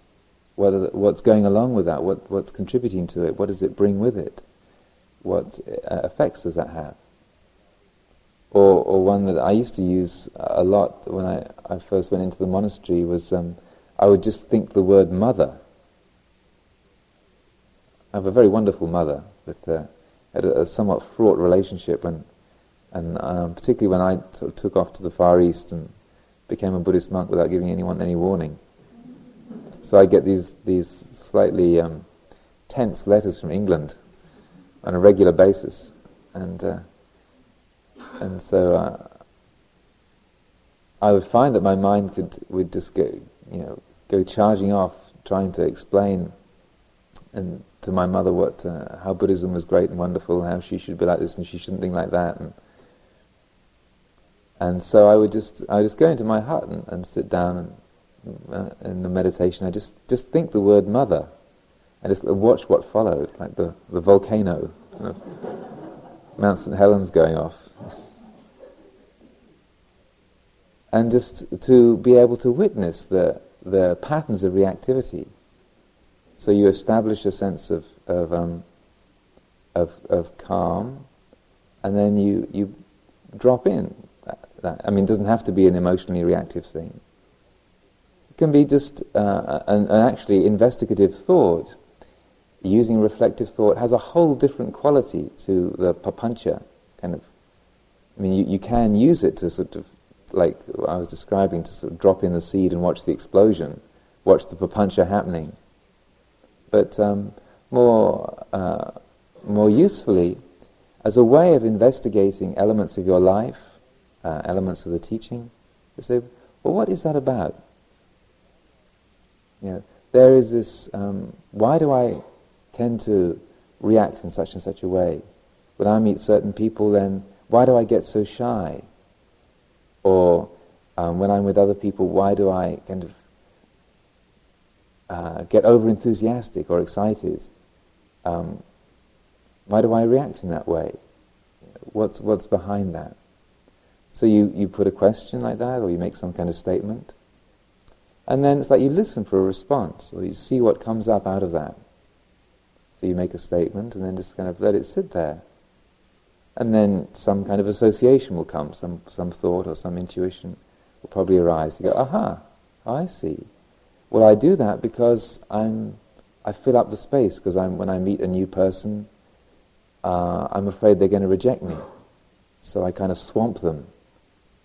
What the, what's going along with that? What, what's contributing to it? What does it bring with it? What uh, effects does that have? Or, or one that I used to use a lot when I, I first went into the monastery was um, I would just think the word mother. I have a very wonderful mother, but uh, had a, a, somewhat fraught relationship, when, and um, particularly when I sort of took off to the Far East and became a Buddhist monk without giving anyone any warning. So I get these these slightly um, tense letters from England on a regular basis, and uh, and so uh, I would find that my mind could would just go you know go charging off trying to explain and to my mother what uh, how Buddhism was great and wonderful, how she should be like this and she shouldn't think like that, and and so I would just I would just go into my hut and, and sit down and uh, in the meditation, I just, just think the word mother and just watch what followed, like the, the volcano, Mount St. Helens going off. And just to be able to witness the, the patterns of reactivity. So you establish a sense of, of, um, of, of calm, and then you, you drop in. That, that. I mean, it doesn't have to be an emotionally reactive thing It can be just uh, an, an, actually investigative thought. Using reflective thought has a whole different quality to the papancha kind of. I mean, you, you can use it to sort of, like I was describing, to sort of drop in the seed and watch the explosion, watch the papancha happening. But um, more, uh, more usefully, as a way of investigating elements of your life, uh, elements of the teaching, you say, well, what is that about? You know, there is this, um, why do I tend to react in such and such a way? When I meet certain people, then why do I get so shy? Or um, when I'm with other people, why do I kind of uh, get over enthusiastic or excited? Um, why do I react in that way? What's, what's behind that? So you, you put a question like that, or you make some kind of statement, and then it's like you listen for a response, or you see what comes up out of that. So you make a statement and then just kind of let it sit there. And then some kind of association will come, some, some thought or some intuition will probably arise. You go, aha, I see. Well, I do that because I'm, I fill up the space, because when I meet a new person, uh, I'm afraid they're going to reject me. So I kind of swamp them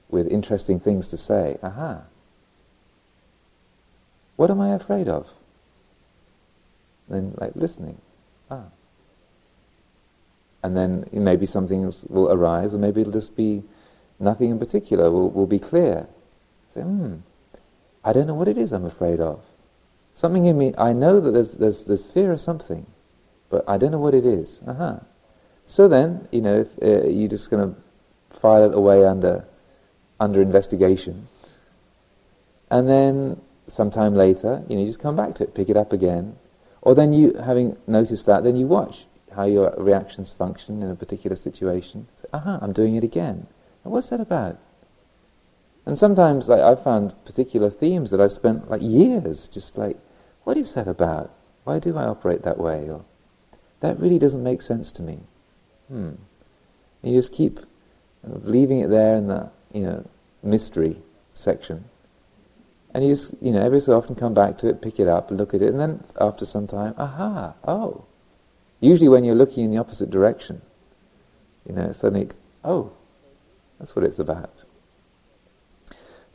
with interesting things to say. Aha. What am I afraid of? Then, like listening. Ah. And then maybe something will arise, or maybe it'll just be nothing in particular will, will be clear. Say, hmm, I don't know what it is I'm afraid of. Something in me, I know that there's, there's, there's fear of something, but I don't know what it is. Uh-huh. So then, you know, if, uh, you're just going to file it away under, under investigation. And then sometime later, you know, you just come back to it, pick it up again. Or then you, having noticed that, then you watch how your reactions function in a particular situation. Aha, I'm doing it again. And what's that about? And sometimes like, I've found particular themes that I've spent like years just like, what is that about? Why do I operate that way? Or that really doesn't make sense to me. Hmm. And you just keep leaving it there in the you know mystery section. And you just, you know, every so often come back to it, pick it up, look at it, and then after some time, aha, oh, Usually when you're looking in the opposite direction, you know, suddenly, oh, that's what it's about.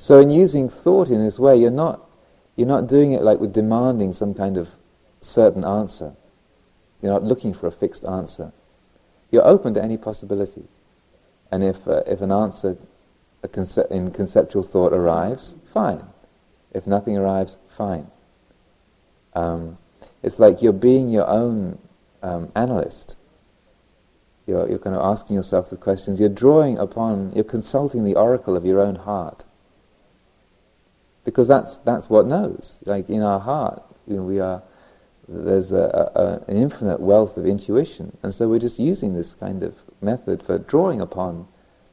So in using thought in this way, you're not, you're not doing it like with demanding some kind of certain answer. You're not looking for a fixed answer. You're open to any possibility. And if, uh, if an answer conce- in conceptual thought arrives, fine. If nothing arrives, fine. Um, it's like you're being your own um, analyst. You're, you're kind of asking yourself the questions. You're drawing upon, you're consulting the oracle of your own heart. Because that's, that's what knows. Like in our heart, you know, we are, there's a, a, an infinite wealth of intuition. And so we're just using this kind of method for drawing upon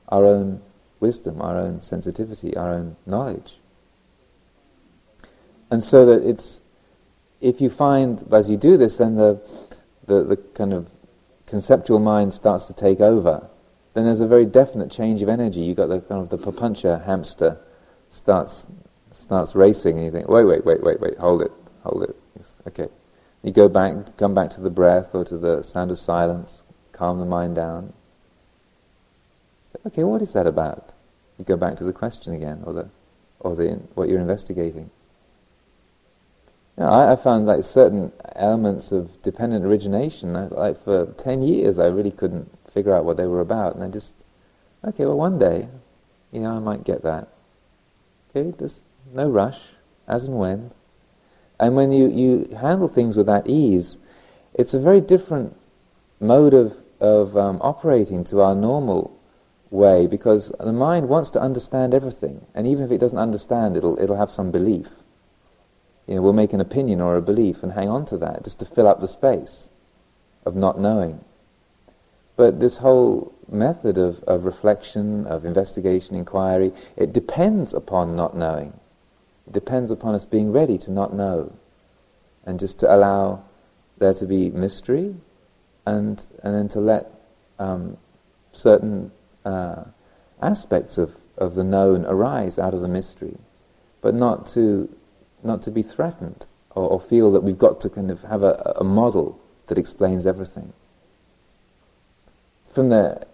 our own wisdom, our own sensitivity, our own knowledge. And so that it's, if you find, as you do this, then the, the, the kind of conceptual mind starts to take over, then there's a very definite change of energy. You've got the kind of the papancha hamster starts starts racing, and you think, wait, wait, wait, wait, wait, hold it, hold it. Okay. You go back, come back to the breath or to the sound of silence, calm the mind down. Okay, what is that about? You go back to the question again, or the, or the what you're investigating. You know, I, I, found like certain elements of dependent origination. I, like for ten years, I really couldn't figure out what they were about, and I just, okay, well, one day, you know, I might get that. Okay, just no rush, as and when. And when you, you handle things with that ease, it's a very different mode of, of um, operating to our normal way because the mind wants to understand everything, and even if it doesn't understand, it'll, it'll have some belief. You know, we'll make an opinion or a belief and hang on to that just to fill up the space of not knowing. But this whole method of, of reflection, of investigation, inquiry, it depends upon not knowing. It depends upon us being ready to not know and just to allow there to be mystery and, and then to let um, certain uh, aspects of, of the known arise out of the mystery, but not to not to be threatened or, or feel that we've got to kind of have a, a model that explains everything. From the,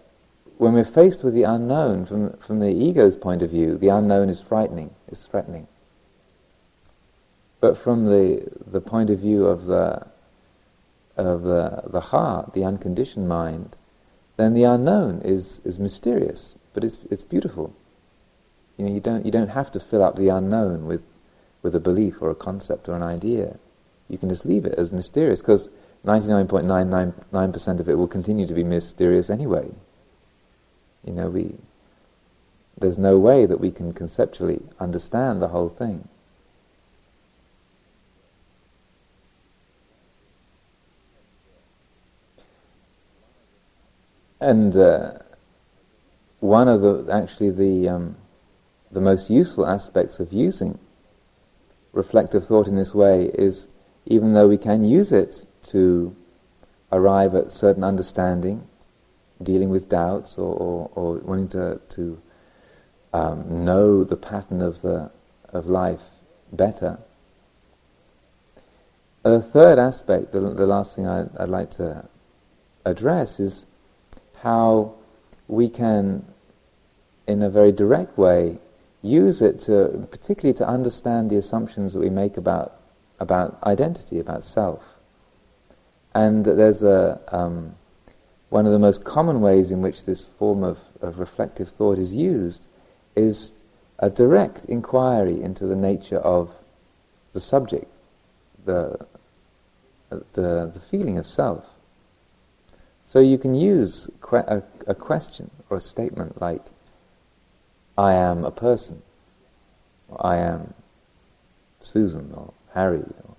when we're faced with the unknown, from, from the ego's point of view, the unknown is frightening, is threatening. But from the, the point of view of the, of the, the heart, the unconditioned mind, then the unknown is, is mysterious, but it's, it's beautiful. You know, you don't, you don't have to fill up the unknown with with a belief or a concept or an idea. You can just leave it as mysterious because 99.999% of it will continue to be mysterious anyway. You know, we, there's no way that we can conceptually understand the whole thing. And uh, one of the actually the um, the most useful aspects of using reflective thought in this way is even though we can use it to arrive at certain understanding, dealing with doubts or, or, or wanting to, to um, know the pattern of, the, of life better. A third aspect, the, the last thing I, I'd like to address is how we can, in a very direct way, use it to, particularly to understand the assumptions that we make about, about identity, about self. And there's a, um, one of the most common ways in which this form of, of reflective thought is used is a direct inquiry into the nature of the subject, the, the, the feeling of self. So you can use que- a, a question or a statement like, I am a person, or I am Susan or Harry, or,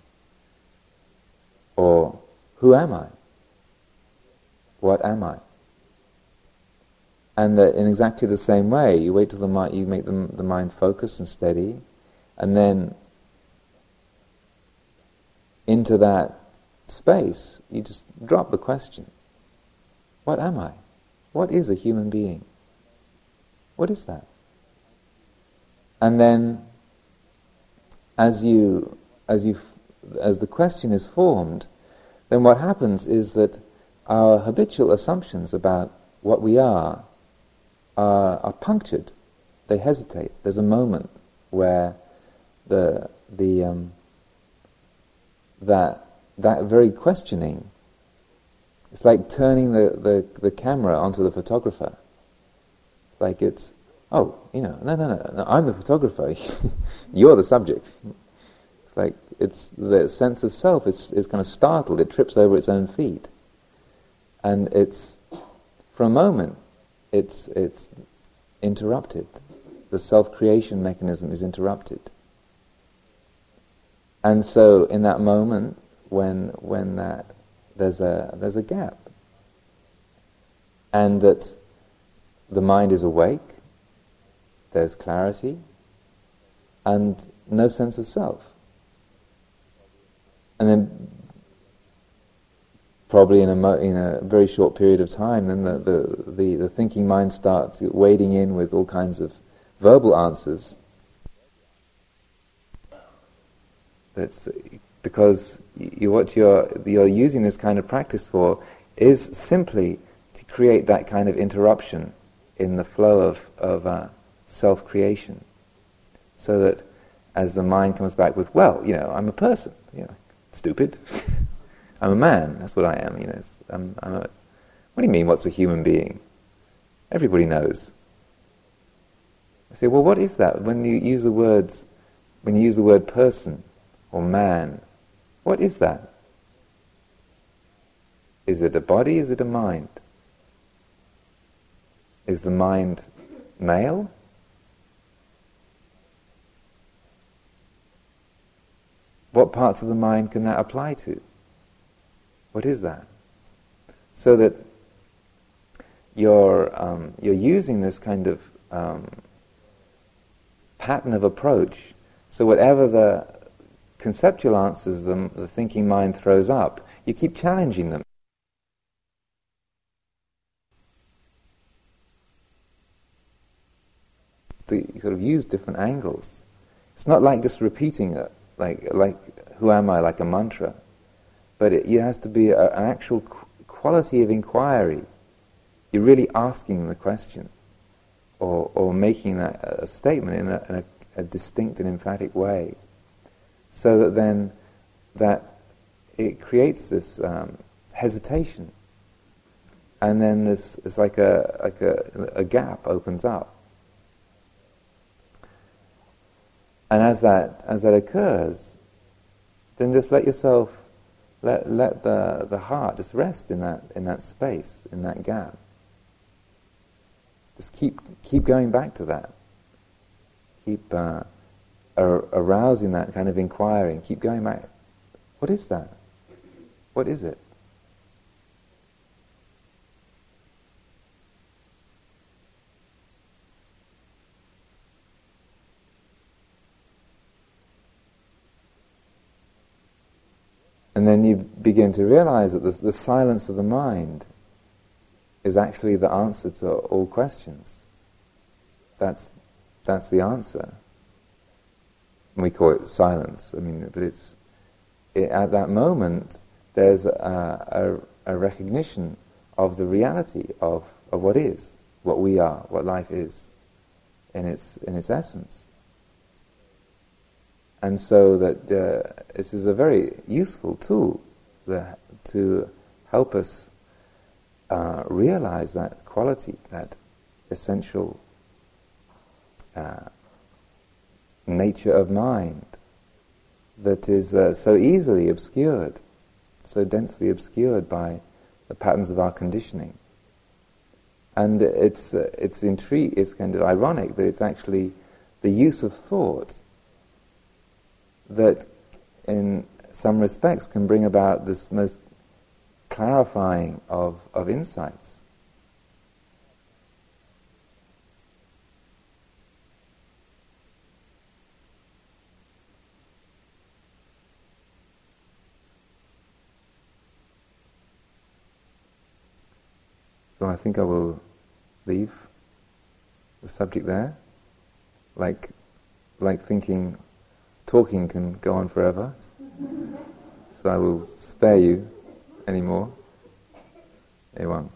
or who am I? What am I? And that in exactly the same way, you wait till the mind, you make the, the mind focus and steady, and then into that space, you just drop the question. What am I? What is a human being? What is that? And then, as you, as you, as the question is formed, then what happens is that our habitual assumptions about what we are are, are punctured. They hesitate. There's a moment where the the um, that that very questioning. It's like turning the, the, the camera onto the photographer. Like it's, oh, you know, no, no, no, no I'm the photographer. You're the subject. It's like it's the sense of self is, is kind of startled. It trips over its own feet. And it's, for a moment, it's, it's interrupted. The self-creation mechanism is interrupted. And so, in that moment, when when that there's a there's a gap, and that the mind is awake, there's clarity, and no sense of self. And then, probably in a mo- in a very short period of time, then the, the, the, the thinking mind starts wading in with all kinds of verbal answers. That's because you, what you're, you're using this kind of practice for is simply to create that kind of interruption in the flow of, of uh, self-creation. So that as the mind comes back with, well, you know, I'm a person, you know, stupid. I'm a man, that's what I am, you know. I'm, I'm a, what do you mean, what's a human being? Everybody knows. I say, well, what is that? When you use the words, when you use the word person, or man. What is that? Is it a body? Is it a mind? Is the mind male? What parts of the mind can that apply to? What is that? So that you're, um, you're using this kind of um, pattern of approach. So whatever the conceptual answers the, the thinking mind throws up, you keep challenging them. To sort of use different angles. It's not like just repeating it, like, like who am I, like a mantra. But it, it has to be a, an actual qu- quality of inquiry. You're really asking the question or, or making that a statement in a, in a, a distinct and emphatic way so that then that it creates this um, hesitation, and then this it's like a like a, a gap opens up, and as that as that occurs, then just let yourself let let the the heart just rest in that in that space in that gap. Just keep keep going back to that. Keep. Uh, ar- arousing that kind of inquiry and keep going back. What is that? What is it? And then you begin to realize that the, the, silence of the mind is actually the answer to all questions. That's, that's the answer we call it silence. I mean, but it's it, at that moment there's a, a, a, recognition of the reality of, of what is, what we are, what life is, in its in its essence. And so that uh, this is a very useful tool that, to help us uh, realize that quality, that essential uh, nature of mind that is uh, so easily obscured, so densely obscured by the patterns of our conditioning. And it's, uh, it's, intri- it's kind of ironic that it's actually the use of thought that, in some respects, can bring about this most clarifying of, of insights. I think I will leave the subject there. Like, like thinking, talking can go on forever. So I will spare you anymore? Won't.